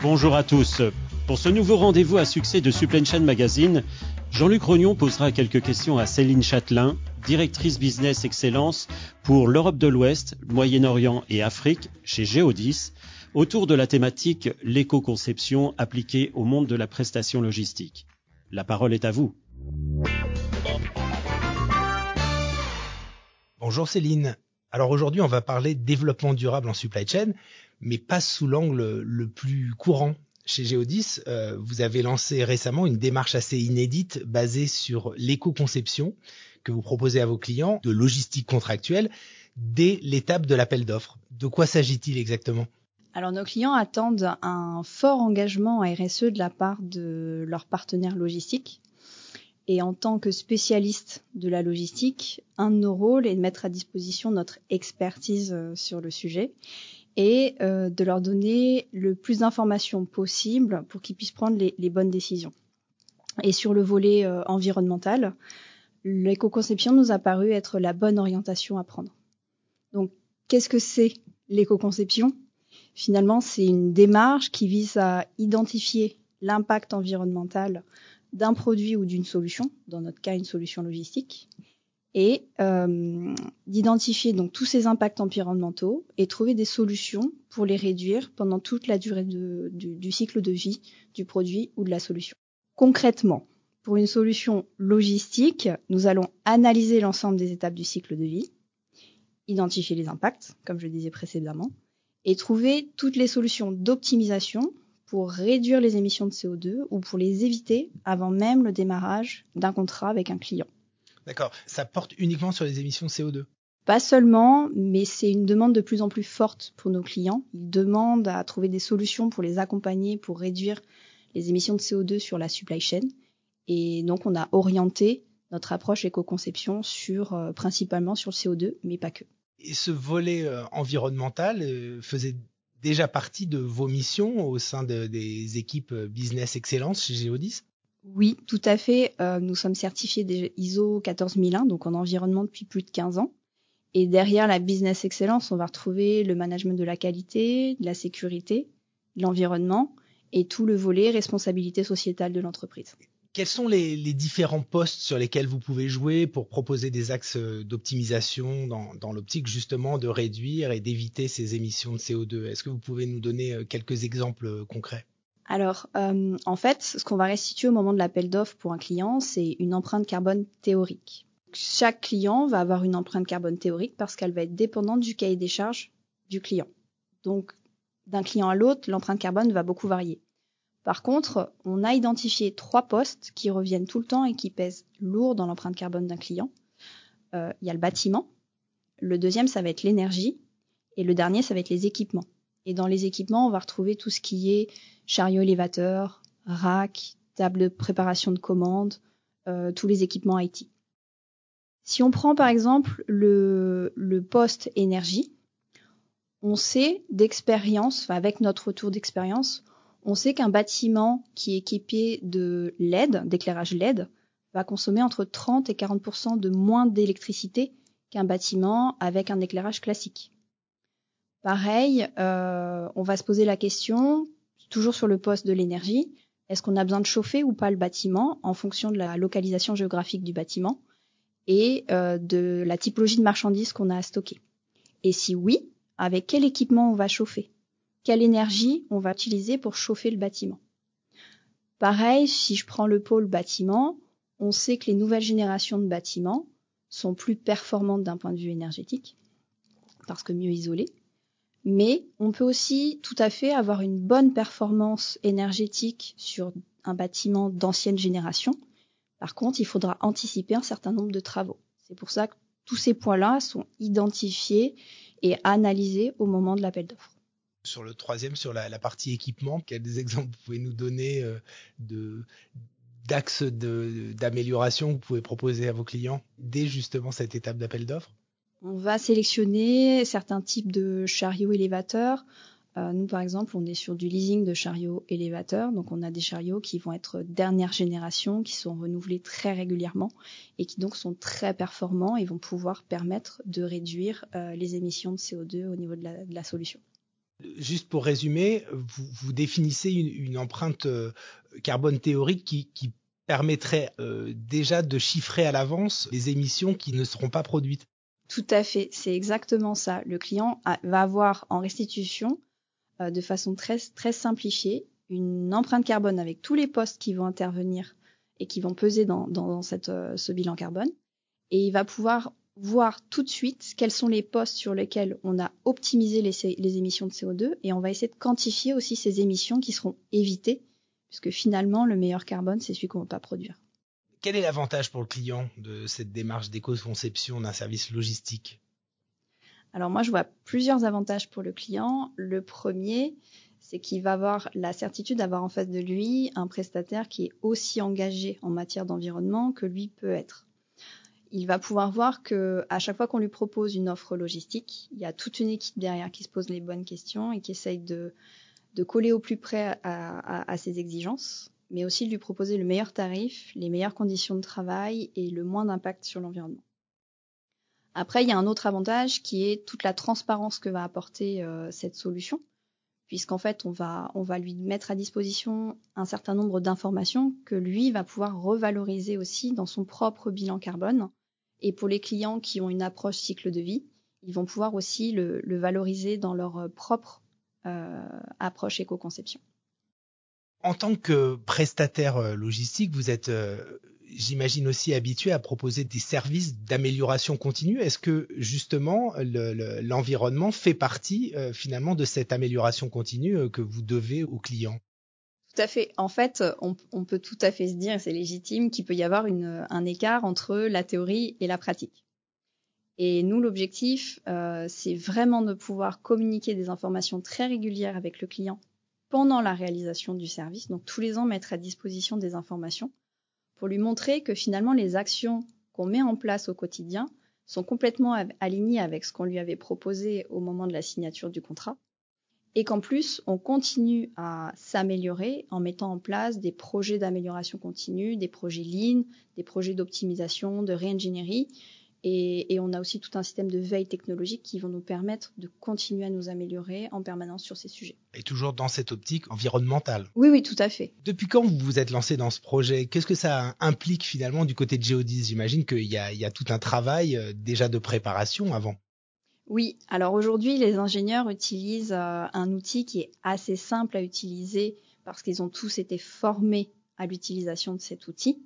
Bonjour à tous. Pour ce nouveau rendez-vous à succès de Supply Chain Magazine, Jean-Luc Rognon posera quelques questions à Céline Châtelain, directrice business excellence pour l'Europe de l'Ouest, Moyen-Orient et Afrique chez Geodis, autour de la thématique l'éco-conception appliquée au monde de la prestation logistique. La parole est à vous. Bonjour Céline. Alors aujourd'hui, on va parler développement durable en supply chain, mais pas sous l'angle le plus courant. Chez Geodis, euh, vous avez lancé récemment une démarche assez inédite basée sur l'éco-conception que vous proposez à vos clients de logistique contractuelle dès l'étape de l'appel d'offres. De quoi s'agit-il exactement? Alors nos clients attendent un fort engagement à RSE de la part de leurs partenaires logistiques. Et en tant que spécialiste de la logistique, un de nos rôles est de mettre à disposition notre expertise euh, sur le sujet et euh, de leur donner le plus d'informations possible pour qu'ils puissent prendre les, bonnes décisions. Et sur le volet euh, environnemental, l'éco-conception nous a paru être la bonne orientation à prendre. Donc, qu'est-ce que c'est l'éco-conception? Finalement, c'est une démarche qui vise à identifier l'impact environnemental d'un produit ou d'une solution, dans notre cas une solution logistique, et euh, d'identifier donc tous ces impacts environnementaux et trouver des solutions pour les réduire pendant toute la durée du, du, cycle de vie du produit ou de la solution. Concrètement, pour une solution logistique, nous allons analyser l'ensemble des étapes du cycle de vie, identifier les impacts, comme je disais précédemment, et trouver toutes les solutions d'optimisation pour réduire les émissions de CO2 ou pour les éviter avant même le démarrage d'un contrat avec un client. D'accord. Ça porte uniquement sur les émissions de CO2 Pas seulement, mais c'est une demande de plus en plus forte pour nos clients. Ils demandent à trouver des solutions pour les accompagner, pour réduire les émissions de CO2 sur la supply chain. Et donc, on a orienté notre approche éco-conception sur euh, principalement sur le CO2, mais pas que. Et ce volet euh, environnemental euh, faisait déjà partie de vos missions au sein de, des équipes Business Excellence chez Geodis? Oui, tout à fait. Euh, nous sommes certifiés des ISO 14001, donc en environnement depuis plus de 15 ans. Et derrière la business excellence, on va retrouver le management de la qualité, de la sécurité, de l'environnement et tout le volet responsabilité sociétale de l'entreprise. Quels sont les, différents postes sur lesquels vous pouvez jouer pour proposer des axes d'optimisation dans, l'optique justement de réduire et d'éviter ces émissions de CO2 Est-ce que vous pouvez nous donner euh, quelques exemples concrets? Alors, euh, en fait, ce qu'on va restituer au moment de l'appel d'offres pour un client, c'est une empreinte carbone théorique. Chaque client va avoir une empreinte carbone théorique parce qu'elle va être dépendante du cahier des charges du client. Donc, d'un client à l'autre, l'empreinte carbone va beaucoup varier. Par contre, on a identifié trois postes qui reviennent tout le temps et qui pèsent lourd dans l'empreinte carbone d'un client. Euh, il y a le bâtiment, le deuxième, ça va être l'énergie, et le dernier, ça va être les équipements. Et dans les équipements, on va retrouver tout ce qui est chariot élévateur, rack, table de préparation de commandes, euh, tous les équipements IT. Si on prend par exemple le, le poste énergie, on sait d'expérience, enfin avec notre retour d'expérience, on sait qu'un bâtiment qui est équipé de LED, d'éclairage LED, va consommer entre 30 et 40% de moins d'électricité qu'un bâtiment avec un éclairage classique. Pareil, euh, on va se poser la question, toujours sur le poste de l'énergie, est-ce qu'on a besoin de chauffer ou pas le bâtiment en fonction de la localisation géographique du bâtiment et euh, de la typologie de marchandises qu'on a à stocker? Et si oui, avec quel équipement on va chauffer? Quelle énergie on va utiliser pour chauffer le bâtiment Pareil, si je prends le pôle bâtiment, on sait que les nouvelles générations de bâtiments sont plus performantes d'un point de vue énergétique, parce que mieux isolées mais on peut aussi tout à fait avoir une bonne performance énergétique sur un bâtiment d'ancienne génération. Par contre, il faudra anticiper un certain nombre de travaux. C'est pour ça que tous ces points-là sont identifiés et analysés au moment de l'appel d'offres. Sur le troisième, sur la, partie équipement, quels exemples vous pouvez nous donner euh, d'axes d'amélioration que vous pouvez proposer à vos clients dès justement cette étape d'appel d'offres? On va sélectionner certains types de chariots élévateurs. Euh, nous, par exemple, on est sur du leasing de chariots élévateurs. Donc, on a des chariots qui vont être dernière génération, qui sont renouvelés très régulièrement et qui donc sont très performants et vont pouvoir permettre de réduire euh, les émissions de CO2 au niveau de la solution. Juste pour résumer, vous, définissez une, empreinte euh, carbone théorique qui, permettrait euh, déjà de chiffrer à l'avance les émissions qui ne seront pas produites. Tout à fait, c'est exactement ça. Le client va avoir en restitution, euh, de façon très, très simplifiée, une empreinte carbone avec tous les postes qui vont intervenir et qui vont peser dans, cette, ce bilan carbone. Et il va pouvoir voir tout de suite quels sont les postes sur lesquels on a optimisé les, les, émissions de CO2 et on va essayer de quantifier aussi ces émissions qui seront évitées puisque finalement le meilleur carbone c'est celui qu'on ne va pas produire. Quel est l'avantage pour le client de cette démarche d'éco-conception d'un service logistique? Alors moi je vois plusieurs avantages pour le client. Le premier, c'est qu'il va avoir la certitude d'avoir en face de lui un prestataire qui est aussi engagé en matière d'environnement que lui peut être il va pouvoir voir que à chaque fois qu'on lui propose une offre logistique, il y a toute une équipe derrière qui se pose les bonnes questions et qui essaye de, coller au plus près à, ses exigences, mais aussi de lui proposer le meilleur tarif, les meilleures conditions de travail et le moins d'impact sur l'environnement. Après, il y a un autre avantage qui est toute la transparence que va apporter euh, cette solution, puisqu'en fait, on va lui mettre à disposition un certain nombre d'informations que lui va pouvoir revaloriser aussi dans son propre bilan carbone et pour les clients qui ont une approche cycle de vie, ils vont pouvoir aussi le, valoriser dans leur euh, propre euh, approche éco-conception. En tant que prestataire euh, logistique, vous êtes, j'imagine aussi habitué à proposer des services d'amélioration continue. Est-ce que justement l'environnement le, fait partie finalement de cette amélioration continue que vous devez aux clients? À fait. En fait, on, peut tout à fait se dire, c'est légitime, qu'il peut y avoir un écart entre la théorie et la pratique. Et nous, l'objectif, euh, c'est vraiment de pouvoir communiquer des informations très régulières avec le client pendant la réalisation du service. Donc, tous les ans, mettre à disposition des informations pour lui montrer que finalement, les actions qu'on met en place au quotidien sont complètement alignées avec ce qu'on lui avait proposé au moment de la signature du contrat et qu'en plus, on continue à s'améliorer en mettant en place des projets d'amélioration continue, des projets lean, des projets d'optimisation, de réingénierie. Et, et, on a aussi tout un système de veille technologique qui vont nous permettre de continuer à nous améliorer en permanence sur ces sujets. Et toujours dans cette optique environnementale. Oui, oui, tout à fait. Depuis quand vous vous êtes lancé dans ce projet? Qu'est-ce que ça implique finalement du côté de Geodis? J'imagine qu'il y a, il y a tout un travail euh, déjà de préparation avant. Oui, alors aujourd'hui, les ingénieurs utilisent euh, un outil qui est assez simple à utiliser parce qu'ils ont tous été formés à l'utilisation de cet outil,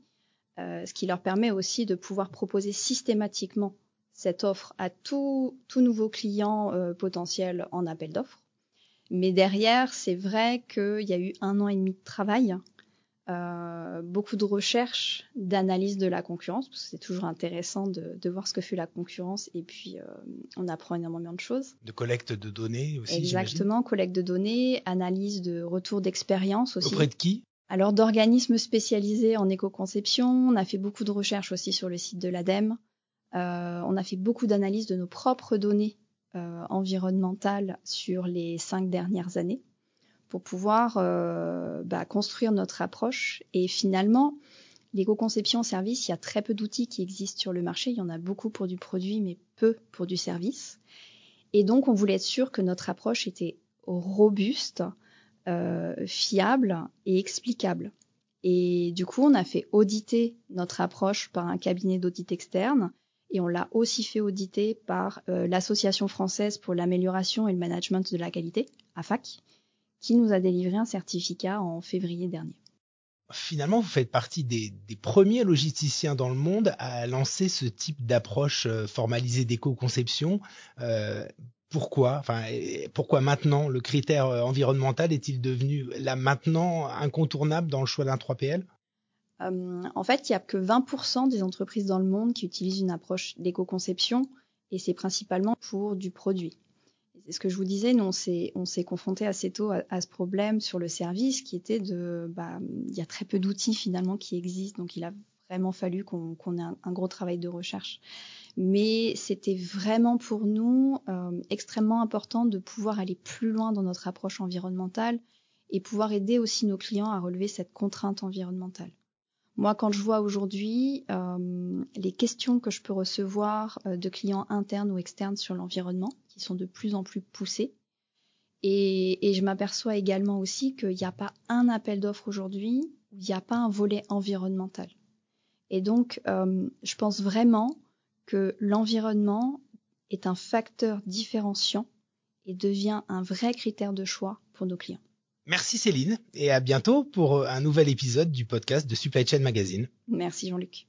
euh, ce qui leur permet aussi de pouvoir proposer systématiquement cette offre à tout, tout nouveau client euh, potentiel en appel d'offres. Mais derrière, c'est vrai qu'il y a eu un an et demi de travail euh, beaucoup de recherche, d'analyse de la concurrence, parce que c'est toujours intéressant de, de, voir ce que fait la concurrence, et puis euh, on apprend énormément de choses. De collecte de données aussi. Exactement, collecte de données, analyse de retour d'expérience aussi. Auprès de qui? Alors d'organismes spécialisés en éco-conception, on a fait beaucoup de recherches aussi sur le site de l'ADEME, euh, on a fait beaucoup d'analyses de nos propres données environnementales sur les cinq dernières années pour pouvoir euh, bah, construire notre approche. Et finalement, l'éco-conception service, il y a très peu d'outils qui existent sur le marché. Il y en a beaucoup pour du produit, mais peu pour du service. Et donc, on voulait être sûr que notre approche était robuste, euh, fiable et explicable. Et du coup, on a fait auditer notre approche par un cabinet d'audit externe et on l'a aussi fait auditer par euh, l'Association française pour l'amélioration et le management de la qualité, AFAC, qui nous a délivré un certificat en février dernier. Finalement, vous faites partie des, des premiers logisticiens dans le monde à lancer ce type d'approche euh, formalisée d'éco-conception. Euh, pourquoi Enfin, pourquoi maintenant Le critère euh, environnemental est-il devenu là maintenant incontournable dans le choix d'un 3PL euh, En fait, il n'y a que 20% des entreprises dans le monde qui utilisent une approche d'éco-conception et c'est principalement pour du produit ce que je vous disais, nous, on s'est, on s'est confronté assez tôt à, ce problème sur le service qui était de, bah, il y a très peu d'outils finalement qui existent, donc il a vraiment fallu qu'on, qu'on ait un, un, gros travail de recherche. Mais c'était vraiment pour nous euh, extrêmement important de pouvoir aller plus loin dans notre approche environnementale et pouvoir aider aussi nos clients à relever cette contrainte environnementale. Moi, quand je vois aujourd'hui euh, les questions que je peux recevoir euh, de clients internes ou externes sur l'environnement, qui sont de plus en plus poussées, Et, et je m'aperçois également aussi qu'il n'y a pas un appel d'offres aujourd'hui où il n'y a pas un volet environnemental. Et donc, euh, je pense vraiment que l'environnement est un facteur différenciant et devient un vrai critère de choix pour nos clients. Merci Céline et à bientôt pour un nouvel épisode du podcast de Supply Chain Magazine. Merci Jean-Luc.